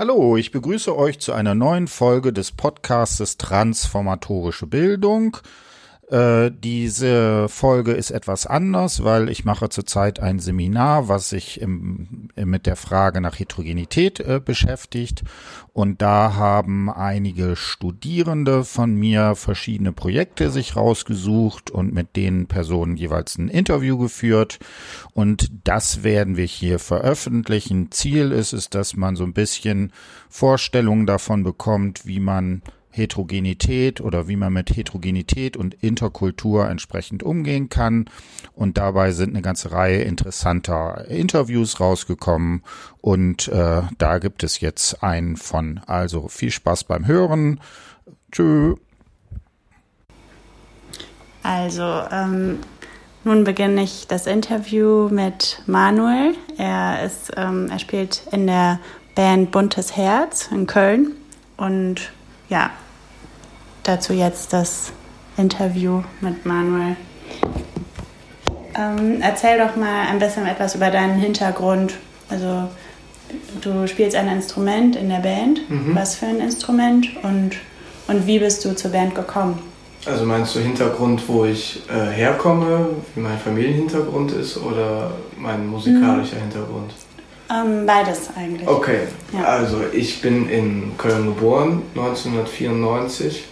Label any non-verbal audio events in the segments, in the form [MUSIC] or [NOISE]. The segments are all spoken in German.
Hallo, ich begrüße euch zu einer neuen Folge des Podcastes Transformatorische Bildung. Äh, diese Folge ist etwas anders, weil ich mache zurzeit ein Seminar, was sich im, mit der Frage nach Heterogenität äh, beschäftigt. Und da haben einige Studierende von mir verschiedene Projekte sich rausgesucht und mit den Personen jeweils ein Interview geführt. Und das werden wir hier veröffentlichen. Ziel ist es, dass man so ein bisschen Vorstellungen davon bekommt, wie man Heterogenität oder wie man mit Heterogenität und Interkultur entsprechend umgehen kann. Und dabei sind eine ganze Reihe interessanter Interviews rausgekommen. Und äh, da gibt es jetzt einen von. Also viel Spaß beim Hören. Tschö. Also, ähm, nun beginne ich das Interview mit Manuel. Er ist, ähm, er spielt in der Band Buntes Herz in Köln und ja, dazu jetzt das Interview mit Manuel. Ähm, erzähl doch mal ein bisschen etwas über deinen Hintergrund. Also du spielst ein Instrument in der Band. Mhm. Was für ein Instrument und, und wie bist du zur Band gekommen? Also meinst du Hintergrund, wo ich äh, herkomme, wie mein Familienhintergrund ist oder mein musikalischer mhm. Hintergrund? Ähm, beides eigentlich. Okay, ja. also ich bin in Köln geboren, 1994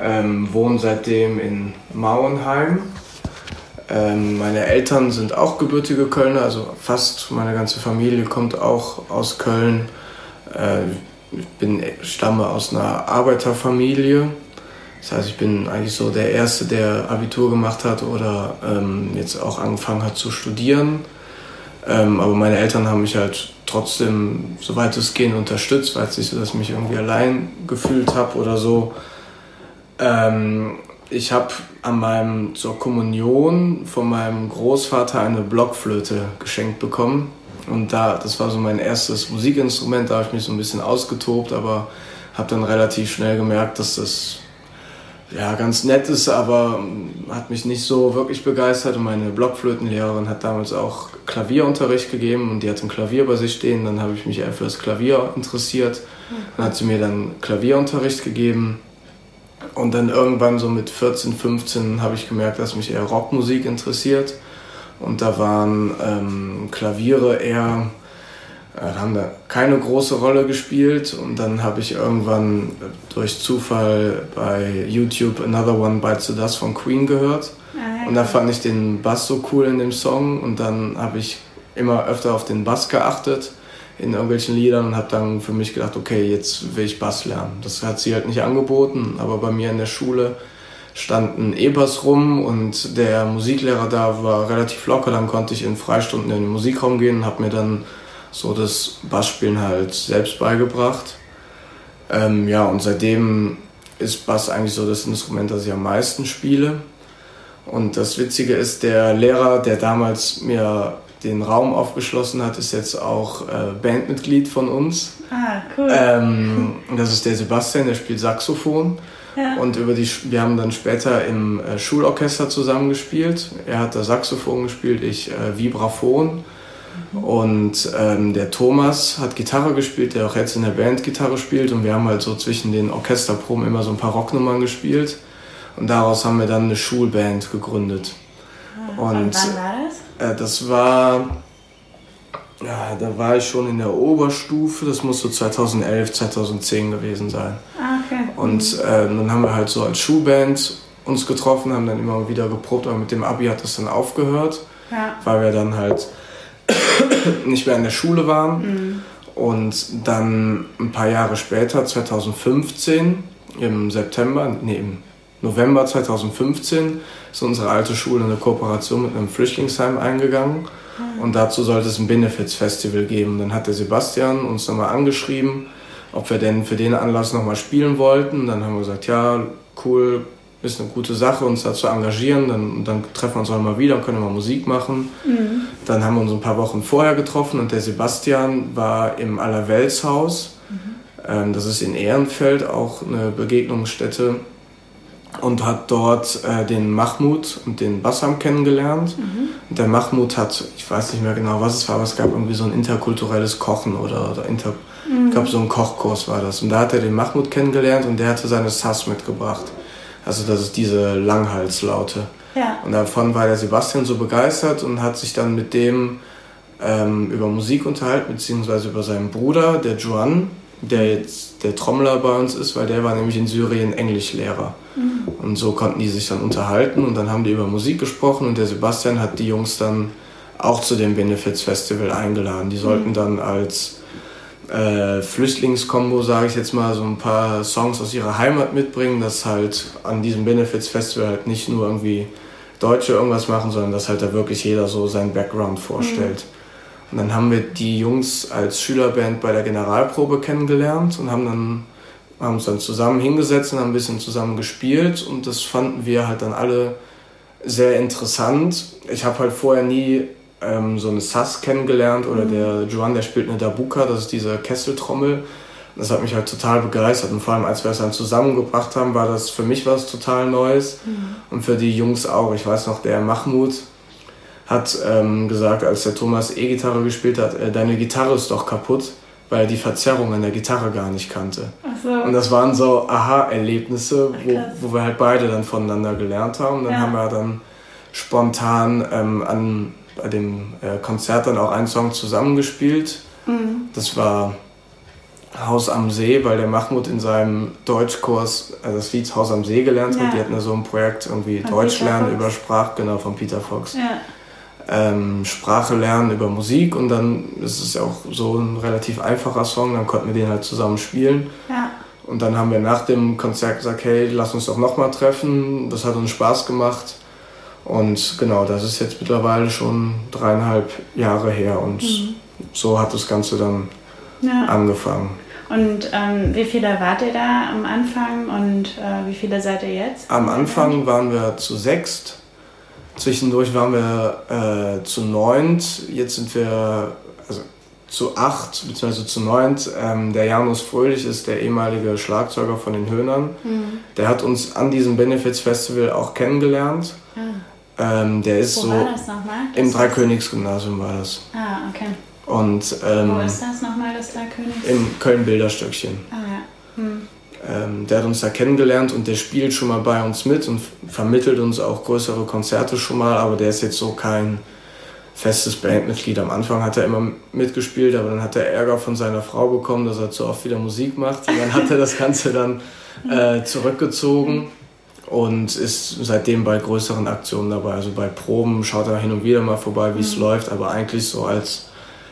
ähm, wohne seitdem in Mauenheim. Ähm, meine Eltern sind auch gebürtige Kölner, also fast meine ganze Familie kommt auch aus Köln. Äh, ich bin, stamme aus einer Arbeiterfamilie. Das heißt, ich bin eigentlich so der Erste, der Abitur gemacht hat oder ähm, jetzt auch angefangen hat zu studieren. Ähm, aber meine Eltern haben mich halt trotzdem, soweit es geht, unterstützt, weil es nicht so, dass ich mich irgendwie allein gefühlt habe oder so. Ähm, ich habe an meinem zur Kommunion von meinem Großvater eine Blockflöte geschenkt bekommen. Und da, das war so mein erstes Musikinstrument, da habe ich mich so ein bisschen ausgetobt, aber habe dann relativ schnell gemerkt, dass das ja ganz nett ist, aber hat mich nicht so wirklich begeistert. Und meine Blockflötenlehrerin hat damals auch Klavierunterricht gegeben und die hat ein Klavier bei sich stehen. Dann habe ich mich eher für das Klavier interessiert. Dann hat sie mir dann Klavierunterricht gegeben. Und dann irgendwann so mit 14, 15 habe ich gemerkt, dass mich eher Rockmusik interessiert. Und da waren ähm, Klaviere eher, äh, haben da keine große Rolle gespielt. Und dann habe ich irgendwann durch Zufall bei YouTube Another One Bites the Dust von Queen gehört. Und da fand ich den Bass so cool in dem Song. Und dann habe ich immer öfter auf den Bass geachtet in irgendwelchen Liedern und habe dann für mich gedacht, okay, jetzt will ich Bass lernen. Das hat sie halt nicht angeboten, aber bei mir in der Schule standen E-Bass rum und der Musiklehrer da war relativ locker, dann konnte ich in Freistunden in den Musikraum gehen und habe mir dann so das Bassspielen halt selbst beigebracht. Ähm, ja, und seitdem ist Bass eigentlich so das Instrument, das ich am meisten spiele. Und das Witzige ist, der Lehrer, der damals mir den Raum aufgeschlossen hat, ist jetzt auch äh, Bandmitglied von uns. Ah, cool. Ähm, das ist der Sebastian, der spielt Saxophon. Ja. Und über die, wir haben dann später im äh, Schulorchester zusammengespielt. Er hat da Saxophon gespielt, ich äh, Vibraphon. Mhm. Und ähm, der Thomas hat Gitarre gespielt, der auch jetzt in der Band Gitarre spielt. Und wir haben halt so zwischen den Orchesterproben immer so ein paar Rocknummern gespielt. Und daraus haben wir dann eine Schulband gegründet. Ah, und, wann war das? Äh, das war, ja, da war ich schon in der Oberstufe, das muss so 2011, 2010 gewesen sein. Ah, okay. Und äh, dann haben wir halt so als Schulband uns getroffen, haben dann immer wieder geprobt, aber mit dem Abi hat das dann aufgehört, ja. weil wir dann halt [COUGHS] nicht mehr in der Schule waren. Mhm. Und dann ein paar Jahre später, 2015, im September, nee, im November 2015 ist unsere alte Schule eine Kooperation mit einem Flüchtlingsheim eingegangen. Mhm. Und dazu sollte es ein Benefits-Festival geben. Dann hat der Sebastian uns nochmal angeschrieben, ob wir denn für den Anlass nochmal spielen wollten. Dann haben wir gesagt, ja, cool, ist eine gute Sache, uns da zu engagieren. Dann, dann treffen wir uns auch mal wieder und können mal Musik machen. Mhm. Dann haben wir uns ein paar Wochen vorher getroffen und der Sebastian war im Allerweltshaus. Mhm. Ähm, das ist in Ehrenfeld auch eine Begegnungsstätte und hat dort äh, den Mahmoud und den Bassam kennengelernt. Mhm. Und der Mahmoud hat, ich weiß nicht mehr genau, was es war, aber es gab irgendwie so ein interkulturelles Kochen oder, oder inter, mhm. glaube so ein Kochkurs war das. Und da hat er den Mahmoud kennengelernt und der hatte seine Sass mitgebracht. Also das ist diese Langhalslaute. Ja. Und davon war der Sebastian so begeistert und hat sich dann mit dem ähm, über Musik unterhalten, beziehungsweise über seinen Bruder, der Juan, der jetzt der Trommler bei uns ist, weil der war nämlich in Syrien Englischlehrer. Mhm. Und so konnten die sich dann unterhalten und dann haben die über Musik gesprochen und der Sebastian hat die Jungs dann auch zu dem Benefits Festival eingeladen. Die sollten mhm. dann als äh, Flüchtlingskombo, sage ich jetzt mal, so ein paar Songs aus ihrer Heimat mitbringen, dass halt an diesem Benefits Festival halt nicht nur irgendwie Deutsche irgendwas machen, sondern dass halt da wirklich jeder so seinen Background vorstellt. Mhm. Und dann haben wir die Jungs als Schülerband bei der Generalprobe kennengelernt und haben dann haben uns dann zusammen hingesetzt und haben ein bisschen zusammen gespielt und das fanden wir halt dann alle sehr interessant. Ich habe halt vorher nie ähm, so eine Sass kennengelernt oder mhm. der Joan, der spielt eine Dabuka, das ist diese Kesseltrommel. Das hat mich halt total begeistert und vor allem als wir es dann zusammengebracht haben, war das für mich was total Neues mhm. und für die Jungs auch. Ich weiß noch, der Mahmoud, hat ähm, gesagt, als der Thomas E-Gitarre gespielt hat, äh, deine Gitarre ist doch kaputt, weil er die Verzerrung an der Gitarre gar nicht kannte. So. Und das waren so Aha-Erlebnisse, wo, wo wir halt beide dann voneinander gelernt haben. Dann ja. haben wir dann spontan ähm, an, bei dem äh, Konzert dann auch einen Song zusammengespielt. Mhm. Das war Haus am See, weil der Mahmoud in seinem Deutschkurs also das Lied Haus am See gelernt ja. hat. Die hatten ja so ein Projekt irgendwie von Deutsch lernen über Sprach, genau, von Peter Fox. Ja ähm, Sprache lernen über Musik und dann ist es ja auch so ein relativ einfacher Song, dann konnten wir den halt zusammen spielen. Ja. Und dann haben wir nach dem Konzert gesagt, hey, lass uns doch nochmal treffen. Das hat uns Spaß gemacht. Und genau, das ist jetzt mittlerweile schon dreieinhalb Jahre her und mhm. so hat das Ganze dann ja. angefangen. Und ähm, wie viele wart ihr da am Anfang und äh, wie viele seid ihr jetzt? Am Anfang waren wir zu sechst Zwischendurch waren wir äh, zu neunt, jetzt sind wir also zu acht bzw. zu neunt. Ähm, der Janus Fröhlich ist der ehemalige Schlagzeuger von den Höhnern. Mhm. Der hat uns an diesem Benefits Festival auch kennengelernt. Ah. Ähm, der ist Wo so war das nochmal? Im Dreikönigsgymnasium war das. Ah, okay. Und, ähm, Wo ist das nochmal, das Dreikönigs? Im Köln-Bilderstöckchen. Ah ja. Hm. Ähm, der hat uns da kennengelernt und der spielt schon mal bei uns mit und vermittelt uns auch größere Konzerte schon mal, aber der ist jetzt so kein festes Bandmitglied. Am Anfang hat er immer mitgespielt, aber dann hat er Ärger von seiner Frau bekommen, dass er zu oft wieder Musik macht. Und dann hat er das Ganze dann [LAUGHS] äh, zurückgezogen und ist seitdem bei größeren Aktionen dabei. Also bei Proben schaut er hin und wieder mal vorbei, wie es mhm. läuft, aber eigentlich so als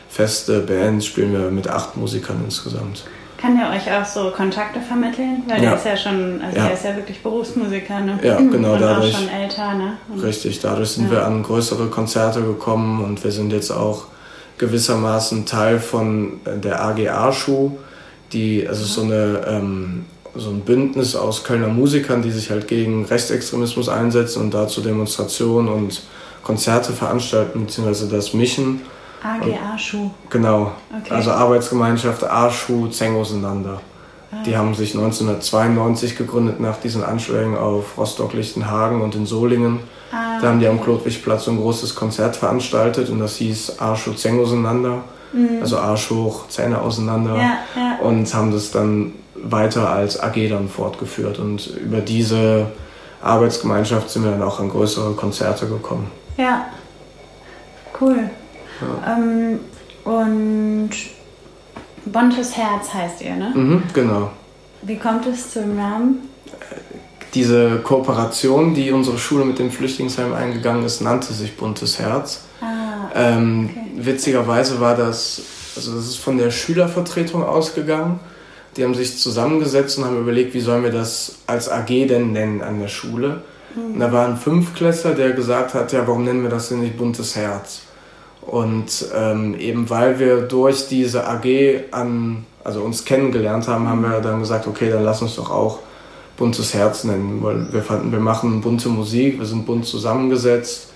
feste Band spielen wir mit acht Musikern insgesamt. Kann der euch auch so Kontakte vermitteln? Weil ja. der ist ja schon, also ja. der ist ja wirklich Berufsmusiker, ne? Ja, genau. Und dadurch, auch schon älter, ne? Und richtig, dadurch sind ja. wir an größere Konzerte gekommen und wir sind jetzt auch gewissermaßen Teil von äh, der AG Arschu, die, also so eine ähm, so ein Bündnis aus Kölner Musikern, die sich halt gegen Rechtsextremismus einsetzen und dazu Demonstrationen und Konzerte veranstalten, beziehungsweise das mischen. AG Arschu. Genau. Okay. Also Arbeitsgemeinschaft Arschu Zeng auseinander. Ah. Die haben sich 1992 gegründet nach diesen Anschlägen auf Rostock-Lichtenhagen und in Solingen. Ah, da haben die am Klotwigplatz so ein großes Konzert veranstaltet und das hieß Arschu Zeng auseinander. Mhm. Also Arsch hoch, Zähne auseinander. Ja, ja. Und haben das dann weiter als AG dann fortgeführt. Und über diese Arbeitsgemeinschaft sind wir dann auch an größere Konzerte gekommen. Ja, cool. Ja. Ähm, und Bontes Herz heißt ihr, ne? Mhm, genau. Wie kommt es zum Namen? Diese Kooperation, die unsere Schule mit dem Flüchtlingsheim eingegangen ist, nannte sich Buntes Herz. Ah, ähm, okay. Witzigerweise war das, also das ist von der Schülervertretung ausgegangen. Die haben sich zusammengesetzt und haben überlegt, wie sollen wir das als AG denn nennen an der Schule. Mhm. Und da war ein Fünfklässler, der gesagt hat, ja, warum nennen wir das denn nicht Buntes Herz? Und ähm, eben weil wir durch diese AG an, also uns kennengelernt haben, haben wir dann gesagt, okay, dann lass uns doch auch buntes Herz nennen, weil wir fanden, wir machen bunte Musik, wir sind bunt zusammengesetzt.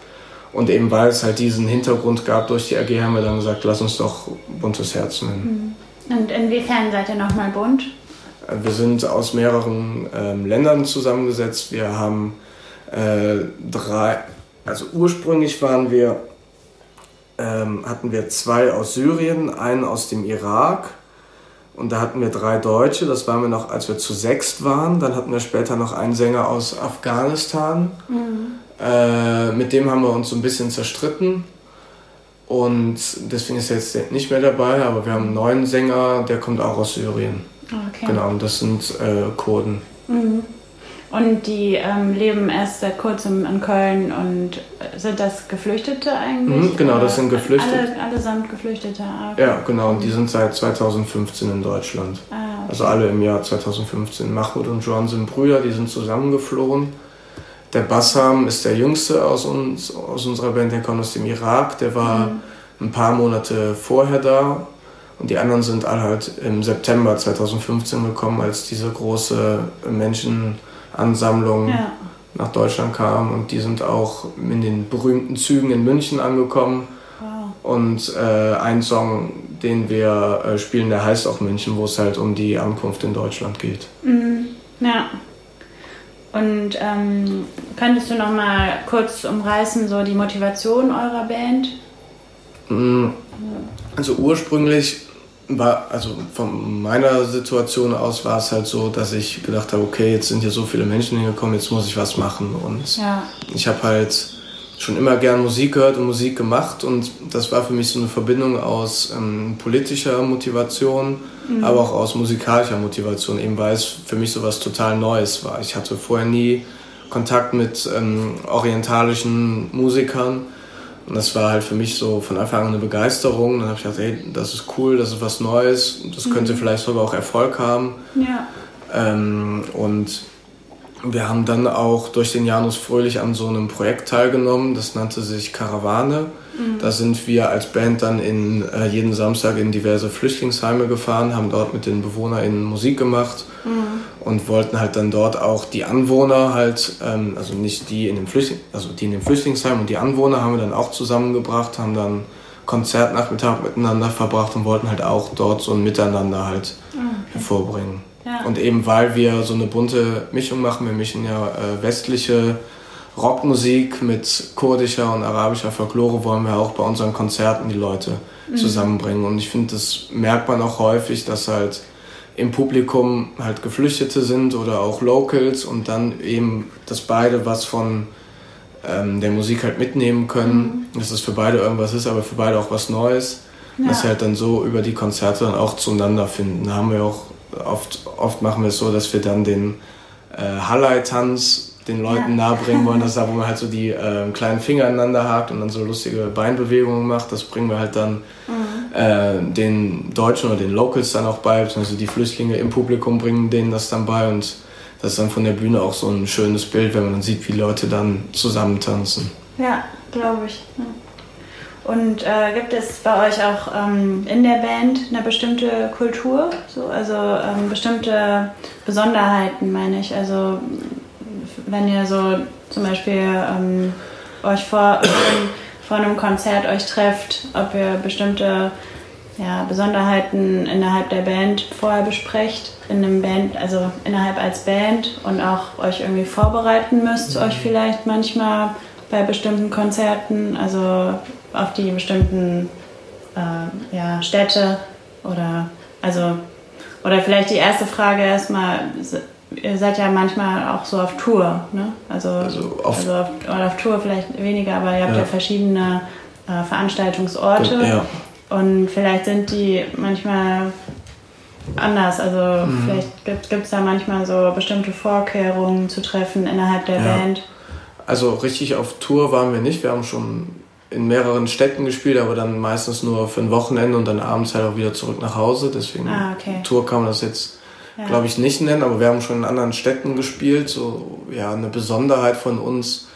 Und eben weil es halt diesen Hintergrund gab durch die AG, haben wir dann gesagt, lass uns doch buntes Herz nennen. Mhm. Und inwiefern seid ihr nochmal bunt? Wir sind aus mehreren ähm, Ländern zusammengesetzt. Wir haben äh, drei, also ursprünglich waren wir, ähm, hatten wir zwei aus Syrien, einen aus dem Irak und da hatten wir drei Deutsche. Das waren wir noch, als wir zu sechst waren. Dann hatten wir später noch einen Sänger aus Afghanistan. Mhm. Äh, mit dem haben wir uns so ein bisschen zerstritten. Und deswegen ist er jetzt nicht mehr dabei, aber wir haben einen neuen Sänger, der kommt auch aus Syrien. Okay. Genau, und das sind äh, Kurden. Mhm. Und die ähm, leben erst seit kurzem in Köln und sind das Geflüchtete eigentlich? Mhm, genau, das sind Geflüchtete. Alle, allesamt Geflüchtete. Ah, okay. Ja, genau, und die sind seit 2015 in Deutschland. Ah, okay. Also alle im Jahr 2015. Mahmoud und Joan sind Brüder, die sind zusammengeflohen. Der Bassam ist der jüngste aus, uns, aus unserer Band, der kommt aus dem Irak. Der war mhm. ein paar Monate vorher da. Und die anderen sind alle halt im September 2015 gekommen, als diese große Menschenansammlung ja. nach Deutschland kam. Und die sind auch in den berühmten Zügen in München angekommen. Wow. Und äh, ein Song, den wir äh, spielen, der heißt auch München, wo es halt um die Ankunft in Deutschland geht. Mhm. Ja. Und ähm, könntest du noch mal kurz umreißen, so die Motivation eurer Band? Mm, also ursprünglich war, also von meiner Situation aus war es halt so, dass ich gedacht habe, okay, jetzt sind hier so viele Menschen hingekommen, jetzt muss ich was machen. Und ja. ich habe halt schon immer gern Musik gehört und Musik gemacht und das war für mich so eine Verbindung aus ähm, politischer Motivation, mhm. aber auch aus musikalischer Motivation, eben weil es für mich so was total Neues war. Ich hatte vorher nie Kontakt mit ähm, orientalischen Musikern und das war halt für mich so von Anfang an eine Begeisterung. Dann habe ich gedacht, hey, das ist cool, das ist was Neues, das mhm. könnte vielleicht sogar auch Erfolg haben. Ja. Ähm, und wir haben dann auch durch den Janus Fröhlich an so einem Projekt teilgenommen, das nannte sich Karawane. Mhm. Da sind wir als Band dann in, äh, jeden Samstag in diverse Flüchtlingsheime gefahren, haben dort mit den BewohnerInnen Musik gemacht mhm. Und wollten halt dann dort auch die Anwohner halt, ähm, also nicht die in dem Flüchtling, also die in dem Flüchtlingsheim und die Anwohner haben wir dann auch zusammengebracht, haben dann Konzertnachmittag miteinander verbracht und wollten halt auch dort so ein Miteinander halt mhm. hervorbringen. Und eben weil wir so eine bunte Mischung machen, wir mischen ja äh, westliche Rockmusik mit kurdischer und arabischer Folklore, wollen wir auch bei unseren Konzerten die Leute mhm. zusammenbringen. Und ich finde, das merkt man auch häufig, dass halt im Publikum halt Geflüchtete sind oder auch Locals und dann eben, dass beide was von ähm, der Musik halt mitnehmen können, mhm. dass es für beide irgendwas ist, aber für beide auch was Neues. Ja. Dass sie halt dann so über die Konzerte dann auch zueinander finden. Da haben wir auch oft, oft machen wir es so, dass wir dann den äh, Hallei-Tanz den Leuten ja. nahebringen wollen. Das ist [LAUGHS] da, wo man halt so die äh, kleinen Finger aneinander hakt und dann so lustige Beinbewegungen macht. Das bringen wir halt dann mhm. Äh, den Deutschen oder den Locals dann auch bei, beziehungsweise die Flüchtlinge im Publikum bringen denen das dann bei und das ist dann von der Bühne auch so ein schönes Bild, wenn man dann sieht, wie Leute dann zusammen tanzen. Ja, glaube ich. Und äh, gibt es bei euch auch ähm, in der Band eine bestimmte Kultur? So, also ähm, bestimmte Besonderheiten, meine ich. Also wenn ihr so zum Beispiel ähm, euch vor, vor einem Konzert euch trefft, ob ihr bestimmte ja, Besonderheiten innerhalb der Band vorher besprecht, in einem Band, also innerhalb als Band und auch euch irgendwie vorbereiten müsst, mhm. euch vielleicht manchmal bei bestimmten Konzerten, also auf die bestimmten äh, ja, Städte oder also oder vielleicht die erste Frage erstmal, ihr seid ja manchmal auch so auf Tour, ne? Also, also, auf, also auf, oder auf Tour vielleicht weniger, aber ihr habt ja, ja verschiedene äh, Veranstaltungsorte ja. und vielleicht sind die manchmal anders. Also mhm. vielleicht gibt es da manchmal so bestimmte Vorkehrungen zu treffen innerhalb der ja. Band. Also richtig auf Tour waren wir nicht. Wir haben schon in mehreren Städten gespielt, aber dann meistens nur für ein Wochenende und dann abends halt auch wieder zurück nach Hause. Deswegen ah, okay. Tour kann man das jetzt, ja. glaube ich, nicht nennen, aber wir haben schon in anderen Städten gespielt. So ja, eine Besonderheit von uns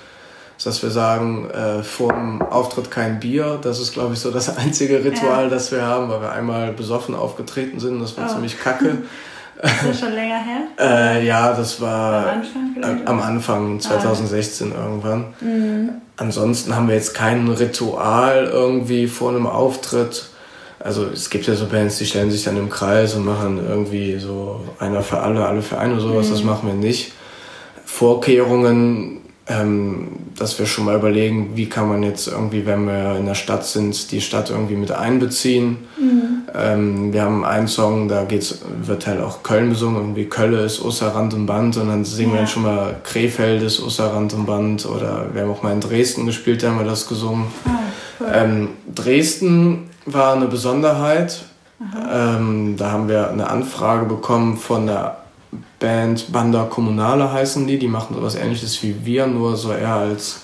ist, dass wir sagen, äh, vor dem Auftritt kein Bier. Das ist, glaube ich, so das [LAUGHS] einzige Ritual, ja. das wir haben, weil wir einmal besoffen aufgetreten sind. Das war oh. ziemlich kacke. [LAUGHS] Ist das schon länger her? äh, ja, das war am Anfang, äh, am Anfang 2016 ah. irgendwann. Mhm. Ansonsten haben wir jetzt kein Ritual irgendwie vor einem Auftritt. Also es gibt ja so Bands, die stellen sich dann im Kreis und machen irgendwie so einer für alle, alle für einen oder sowas. Mhm. Das machen wir nicht. Vorkehrungen, ähm, dass wir schon mal überlegen, wie kann man jetzt irgendwie, wenn wir in der Stadt sind, die Stadt irgendwie mit einbeziehen. Mhm. Ähm, wir haben einen Song, da geht's, wird halt auch Köln besungen, irgendwie Kölle ist Rand und Band und dann singen ja. wir dann schon mal Krefeld ist Rand und Band oder wir haben auch mal in Dresden gespielt, da haben wir das gesungen. Ah, cool. ähm, Dresden war eine Besonderheit. Ähm, da haben wir eine Anfrage bekommen von der Band Banda Kommunale heißen die. Die machen sowas ähnliches wie wir, nur so eher als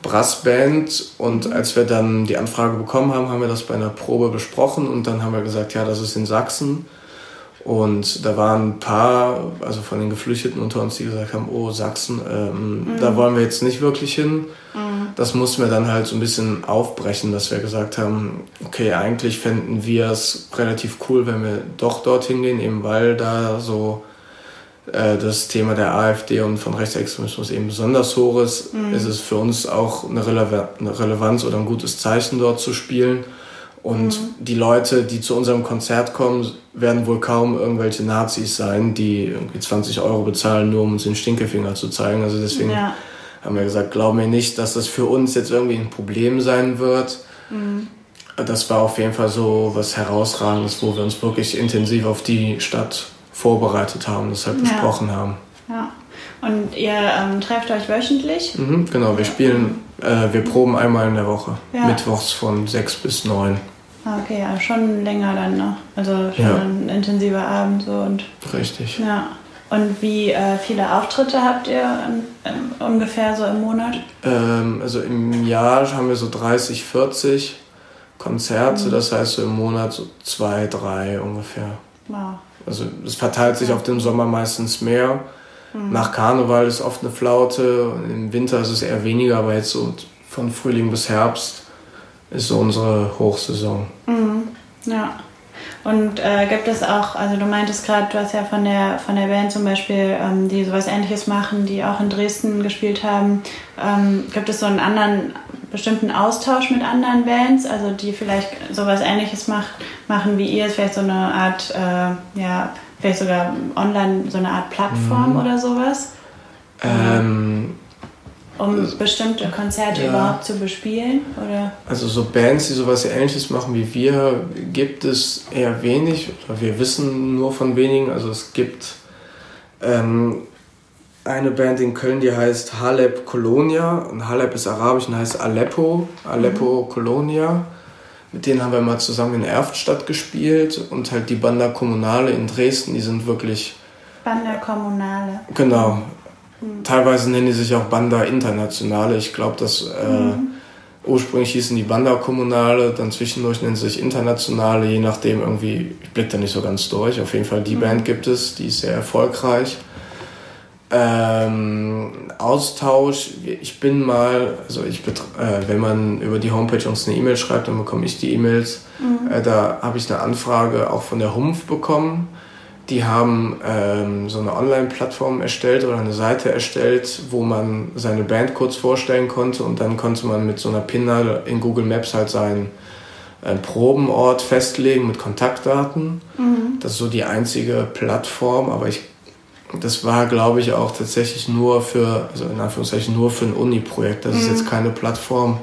Brassband. Und als wir dann die Anfrage bekommen haben, haben wir das bei einer Probe besprochen und dann haben wir gesagt, ja, das ist in Sachsen. Und da waren ein paar, also von den Geflüchteten unter uns, die gesagt haben, oh, Sachsen, ähm, mhm. da wollen wir jetzt nicht wirklich hin. Mhm. Das mussten wir dann halt so ein bisschen aufbrechen, dass wir gesagt haben, okay, eigentlich fänden wir es relativ cool, wenn wir doch dorthin gehen, eben weil da so äh, das Thema der AfD und von Rechtsextremismus eben besonders hoch ist, mhm. ist es für uns auch eine, Rele eine Relevanz oder ein gutes Zeichen dort zu spielen. Und mhm. die Leute, die zu unserem Konzert kommen, werden wohl kaum irgendwelche Nazis sein, die irgendwie 20 Euro bezahlen, nur um uns den Stinkefinger zu zeigen. Also deswegen ja. Haben wir gesagt, glauben wir nicht, dass das für uns jetzt irgendwie ein Problem sein wird. Mhm. Das war auf jeden Fall so was Herausragendes, wo wir uns wirklich intensiv auf die Stadt vorbereitet haben, das halt ja. besprochen haben. Ja. Und ihr ähm, trefft euch wöchentlich? Mhm, genau, wir spielen, äh, wir proben einmal in der Woche. Ja. Mittwochs von sechs bis neun. Ah, okay, ja, schon länger dann noch. Also schon ja. ein intensiver Abend so und. Richtig. Ja. Und wie äh, viele Auftritte habt ihr ähm, ungefähr so im Monat? Ähm, also im Jahr haben wir so 30, 40 Konzerte, mhm. das heißt so im Monat so zwei, drei ungefähr. Wow. Also es verteilt sich auf den Sommer meistens mehr. Mhm. Nach Karneval ist oft eine Flaute, im Winter ist es eher weniger, aber jetzt so von Frühling bis Herbst ist so unsere Hochsaison. Mhm. Ja. Und äh, gibt es auch, also du meintest gerade, du hast ja von der, von der Band zum Beispiel, ähm, die sowas ähnliches machen, die auch in Dresden gespielt haben, ähm, gibt es so einen anderen, bestimmten Austausch mit anderen Bands, also die vielleicht sowas ähnliches macht, machen wie ihr, vielleicht so eine Art, äh, ja, vielleicht sogar online so eine Art Plattform mhm. oder sowas? Ähm, um bestimmte Konzerte ja. überhaupt zu bespielen? Oder? Also so Bands, die sowas ähnliches machen wie wir, gibt es eher wenig. Wir wissen nur von wenigen. Also es gibt ähm, eine Band in Köln, die heißt Haleb Colonia. Und Haleb ist arabisch und heißt Aleppo. Aleppo mhm. Colonia. Mit denen haben wir mal zusammen in Erftstadt gespielt. Und halt die Banda Kommunale in Dresden, die sind wirklich... Banda Kommunale. Genau. Teilweise nennen die sich auch Banda Internationale. Ich glaube, dass äh, mhm. ursprünglich hießen die Banda Kommunale, dann zwischendurch nennen sie sich Internationale, je nachdem irgendwie, ich blicke da nicht so ganz durch. Auf jeden Fall die mhm. Band gibt es, die ist sehr erfolgreich. Ähm, Austausch, ich bin mal, also ich, äh, wenn man über die Homepage uns eine E-Mail schreibt, dann bekomme ich die E-Mails. Mhm. Äh, da habe ich eine Anfrage auch von der Humpf bekommen die haben ähm, so eine Online-Plattform erstellt oder eine Seite erstellt, wo man seine Band kurz vorstellen konnte und dann konnte man mit so einer Pinnadel in Google Maps halt seinen äh, Probenort festlegen mit Kontaktdaten. Mhm. Das ist so die einzige Plattform, aber ich, das war, glaube ich, auch tatsächlich nur für, also in Anführungszeichen nur für ein Uni-Projekt. Das mhm. ist jetzt keine Plattform,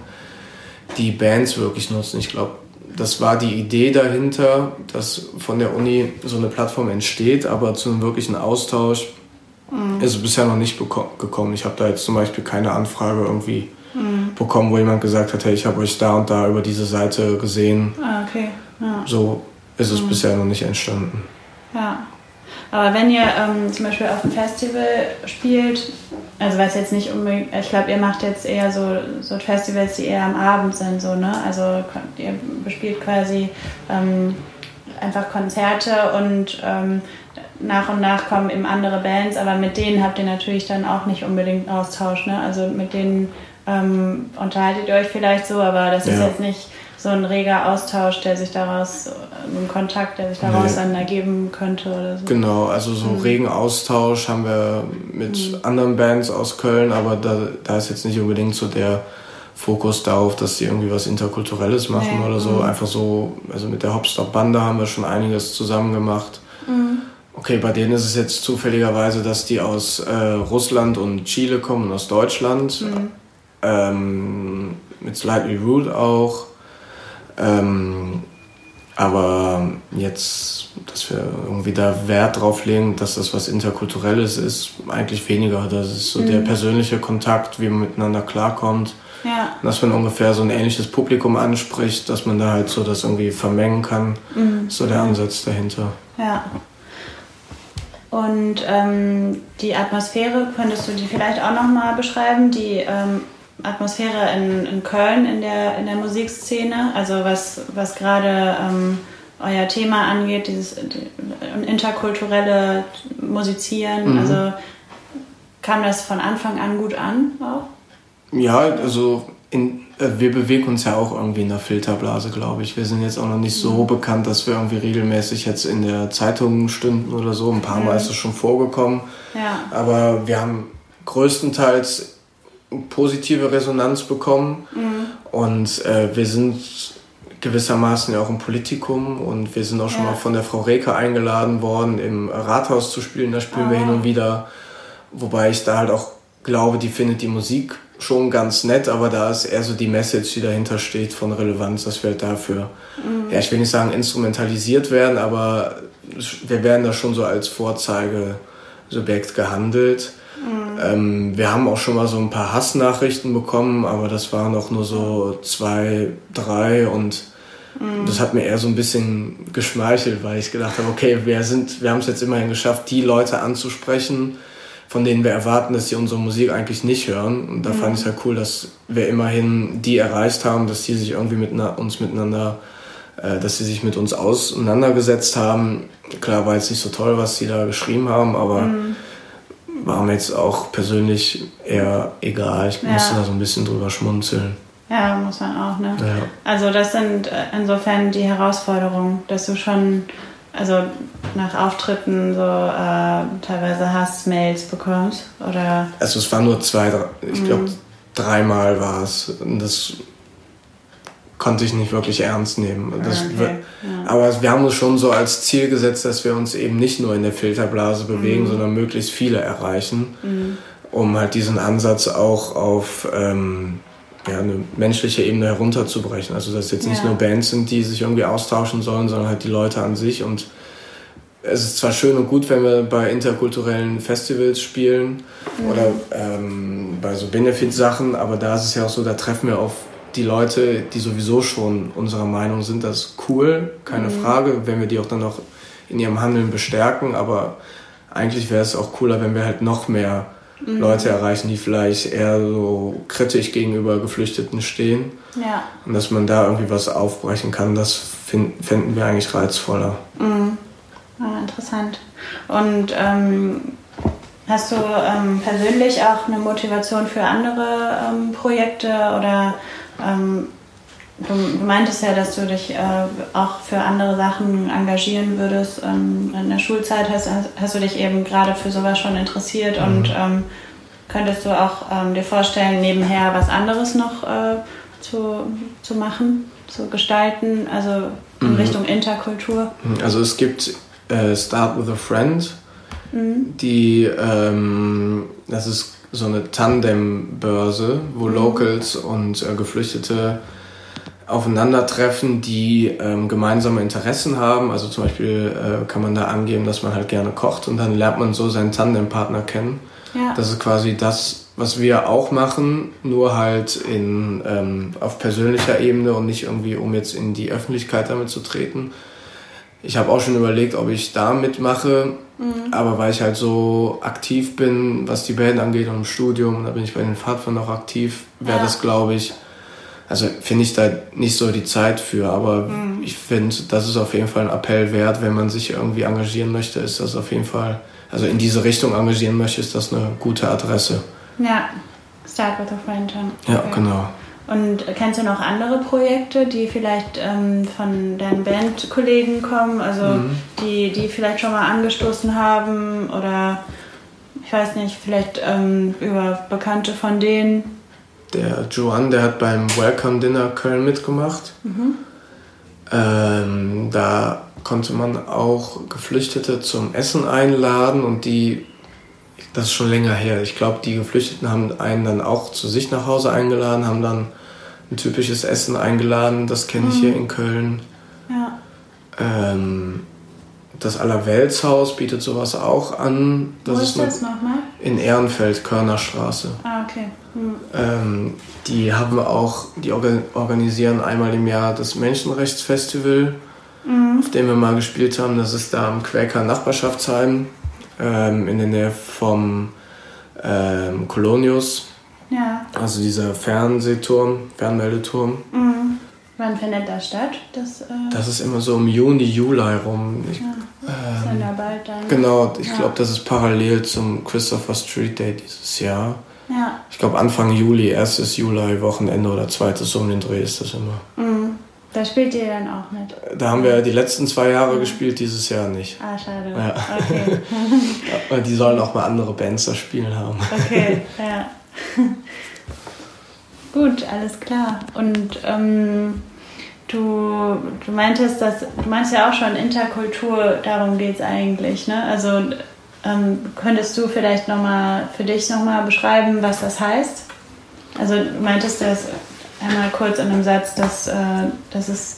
die Bands wirklich nutzen. Ich glaube, das war die Idee dahinter, dass von der Uni so eine Plattform entsteht, aber zu einem wirklichen Austausch mhm. ist es bisher noch nicht gekommen. Ich habe da jetzt zum Beispiel keine Anfrage irgendwie mhm. bekommen, wo jemand gesagt hat, hey, ich habe euch da und da über diese Seite gesehen. Ah, okay. Ja. So ist es mhm. bisher noch nicht entstanden. Ja. Aber wenn ihr ähm, zum Beispiel auf einem Festival spielt, also was jetzt nicht unbedingt, ich glaube, ihr macht jetzt eher so, so Festivals, die eher am Abend sind, so, ne? Also ihr bespielt quasi ähm, einfach Konzerte und ähm, nach und nach kommen eben andere Bands, aber mit denen habt ihr natürlich dann auch nicht unbedingt Austausch, ne? Also mit denen ähm, unterhaltet ihr euch vielleicht so, aber das ja. ist jetzt nicht so ein reger Austausch, der sich daraus, ein Kontakt, der sich daraus nee. dann ergeben könnte oder so. Genau, also so mhm. regen Austausch haben wir mit mhm. anderen Bands aus Köln, aber da, da ist jetzt nicht unbedingt so der Fokus darauf, dass die irgendwie was Interkulturelles machen ja, oder so. Mhm. Einfach so, also mit der Hopstop-Bande haben wir schon einiges zusammen gemacht. Mhm. Okay, bei denen ist es jetzt zufälligerweise, dass die aus äh, Russland und Chile kommen und aus Deutschland. Mhm. Ähm, mit Slightly Rude auch. Ähm, aber jetzt, dass wir irgendwie da Wert drauf legen, dass das was Interkulturelles ist, eigentlich weniger. Das ist so mhm. der persönliche Kontakt, wie man miteinander klarkommt. Ja. Dass man ungefähr so ein ähnliches Publikum anspricht, dass man da halt so das irgendwie vermengen kann. Mhm. So der Ansatz dahinter. Ja. Und ähm, die Atmosphäre, könntest du die vielleicht auch nochmal beschreiben? Die ähm, Atmosphäre in, in Köln in der, in der Musikszene, also was, was gerade ähm, euer Thema angeht, dieses interkulturelle Musizieren, mhm. also kam das von Anfang an gut an auch? Ja, also in, äh, wir bewegen uns ja auch irgendwie in der Filterblase, glaube ich. Wir sind jetzt auch noch nicht so mhm. bekannt, dass wir irgendwie regelmäßig jetzt in der Zeitung stünden oder so. Ein paar Mal mhm. ist es schon vorgekommen. Ja. Aber wir haben größtenteils positive Resonanz bekommen. Mhm. Und äh, wir sind gewissermaßen ja auch im Politikum und wir sind auch schon ja. mal von der Frau Reker eingeladen worden, im Rathaus zu spielen. Da spielen ah. wir hin und wieder. Wobei ich da halt auch glaube, die findet die Musik schon ganz nett, aber da ist eher so die Message, die dahinter steht, von Relevanz, dass wir halt dafür, mhm. ja, ich will nicht sagen instrumentalisiert werden, aber wir werden da schon so als Vorzeigesubjekt gehandelt. Ähm, wir haben auch schon mal so ein paar Hassnachrichten bekommen, aber das waren auch nur so zwei, drei und mhm. das hat mir eher so ein bisschen geschmeichelt, weil ich gedacht habe, okay, wir sind, wir haben es jetzt immerhin geschafft, die Leute anzusprechen, von denen wir erwarten, dass sie unsere Musik eigentlich nicht hören. Und da mhm. fand ich es halt cool, dass wir immerhin die erreicht haben, dass die sich irgendwie mit uns miteinander, äh, dass sie sich mit uns auseinandergesetzt haben. Klar war jetzt nicht so toll, was sie da geschrieben haben, aber mhm war mir jetzt auch persönlich eher egal. Ich ja. musste da so ein bisschen drüber schmunzeln. Ja, muss man auch, ne? Ja. Also das sind äh, insofern die Herausforderungen, dass du schon, also nach Auftritten so äh, teilweise Hassmails bekommst, oder? Also es waren nur zwei, ich glaube mhm. dreimal war es. Das konnte ich nicht wirklich ernst nehmen. Das, okay. ja. Aber wir haben uns schon so als Ziel gesetzt, dass wir uns eben nicht nur in der Filterblase bewegen, mhm. sondern möglichst viele erreichen, mhm. um halt diesen Ansatz auch auf ähm, ja, eine menschliche Ebene herunterzubrechen. Also dass jetzt nicht ja. nur Bands sind, die sich irgendwie austauschen sollen, sondern halt die Leute an sich. Und es ist zwar schön und gut, wenn wir bei interkulturellen Festivals spielen mhm. oder ähm, bei so Benefit-Sachen, aber da ist es ja auch so, da treffen wir auf die Leute, die sowieso schon unserer Meinung sind, das ist cool, keine mhm. Frage, wenn wir die auch dann noch in ihrem Handeln bestärken, aber eigentlich wäre es auch cooler, wenn wir halt noch mehr mhm. Leute erreichen, die vielleicht eher so kritisch gegenüber Geflüchteten stehen. Ja. Und dass man da irgendwie was aufbrechen kann, das find, finden wir eigentlich reizvoller. Mhm. Ja, interessant. Und ähm, hast du ähm, persönlich auch eine Motivation für andere ähm, Projekte oder ähm, du, du, meintest ja, dass du dich äh, auch für andere Sachen engagieren würdest. Ähm, in der Schulzeit hast, hast, du dich eben gerade für sowas schon interessiert mhm. und ähm, könntest du auch ähm, dir vorstellen, nebenher was anderes noch äh, zu, zu machen, zu gestalten, also in mhm. Richtung Interkultur? Also es gibt äh, Start with a Friend, mhm. die, ähm, das ist so eine Tandem-Börse, wo mhm. Locals und äh, Geflüchtete aufeinandertreffen, die ähm, gemeinsame Interessen haben. Also zum Beispiel äh, kann man da angeben, dass man halt gerne kocht und dann lernt man so seinen Tandempartner kennen. Ja. Das ist quasi das, was wir auch machen, nur halt in, ähm, auf persönlicher Ebene und nicht irgendwie, um jetzt in die Öffentlichkeit damit zu treten. Ich habe auch schon überlegt, ob ich da mitmache, mhm. aber weil ich halt so aktiv bin, was die Band angeht und im Studium, da bin ich bei den Pfadfindern auch aktiv, wäre ja. das, glaube ich, also finde ich da nicht so die Zeit für, aber mhm. ich finde, das ist auf jeden Fall ein Appell wert, wenn man sich irgendwie engagieren möchte, ist das auf jeden Fall, also in diese Richtung engagieren möchte, ist das eine gute Adresse. Ja, Start with a Friend. Ja, genau. Und kennst du noch andere Projekte, die vielleicht ähm, von deinen Bandkollegen kommen, also mhm. die, die vielleicht schon mal angestoßen haben oder ich weiß nicht, vielleicht ähm, über Bekannte von denen? der Joan, der hat beim Welcome Dinner Köln mitgemacht. Mhm. Ähm, da konnte man auch Geflüchtete zum Essen einladen und die, das ist schon länger her, ich glaube, die Geflüchteten haben einen dann auch zu sich nach Hause eingeladen, haben dann ein typisches Essen eingeladen, das kenne ich mhm. hier in Köln. Ja. Ähm, das Allerweltshaus bietet sowas auch an. Das Wo ist, ist das nochmal? In Ehrenfeld, Körnerstraße. Ah, okay. Hm. Ähm, die haben auch, die organisieren einmal im Jahr das Menschenrechtsfestival, mhm. auf dem wir mal gespielt haben. Das ist da am Quäker Nachbarschaftsheim ähm, in der Nähe vom ähm, Kolonius. Ja. Also dieser Fernsehturm, Fernmeldeturm. Mhm. Wann findet das statt? Das, äh das ist immer so im Juni, Juli rum. Ich, ja, ähm, ist ja bald dann. Genau, ich ja. glaube, das ist parallel zum Christopher Street Day dieses Jahr. Ja. Ich glaube Anfang Juli, erstes Juli, Wochenende oder zweites um den Dreh ist das immer. Mhm. Da spielt ihr dann auch mit? Da haben wir die letzten zwei Jahre ja. gespielt, dieses Jahr nicht. Ah, schade. Ja. Okay. [LAUGHS] die sollen auch mal andere Bands da spielen haben. Okay, [LAUGHS] ja. [LAUGHS] Gut, alles klar. Und ähm, du, du meintest, dass du meinst ja auch schon Interkultur, darum geht es eigentlich, ne? Also ähm, könntest du vielleicht nochmal für dich nochmal beschreiben, was das heißt? Also du meintest das einmal kurz in einem Satz, dass, äh, dass, es,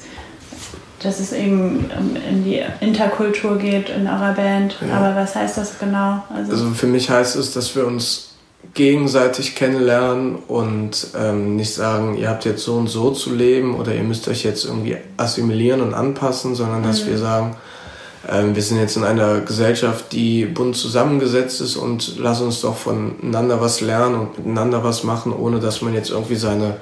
dass es eben in die Interkultur geht in eurer Band. Ja. Aber was heißt das genau? Also, also für mich heißt es, dass wir uns gegenseitig kennenlernen und ähm, nicht sagen, ihr habt jetzt so und so zu leben oder ihr müsst euch jetzt irgendwie assimilieren und anpassen, sondern dass mhm. wir sagen, ähm, wir sind jetzt in einer Gesellschaft, die bunt zusammengesetzt ist und lass uns doch voneinander was lernen und miteinander was machen, ohne dass man jetzt irgendwie seine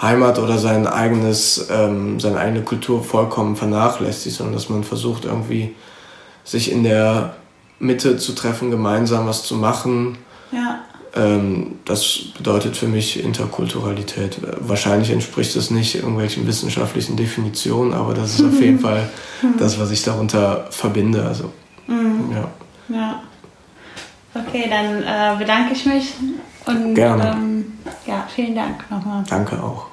Heimat oder sein eigenes, ähm, seine eigene Kultur vollkommen vernachlässigt, sondern dass man versucht irgendwie sich in der Mitte zu treffen, gemeinsam was zu machen. Ja. Ähm, das bedeutet für mich Interkulturalität. Wahrscheinlich entspricht es nicht irgendwelchen wissenschaftlichen Definitionen, aber das ist auf jeden [LAUGHS] Fall das, was ich darunter verbinde. Also, mhm. ja. ja. Okay, dann äh, bedanke ich mich und Gerne. Ähm, ja, vielen Dank nochmal. Danke auch.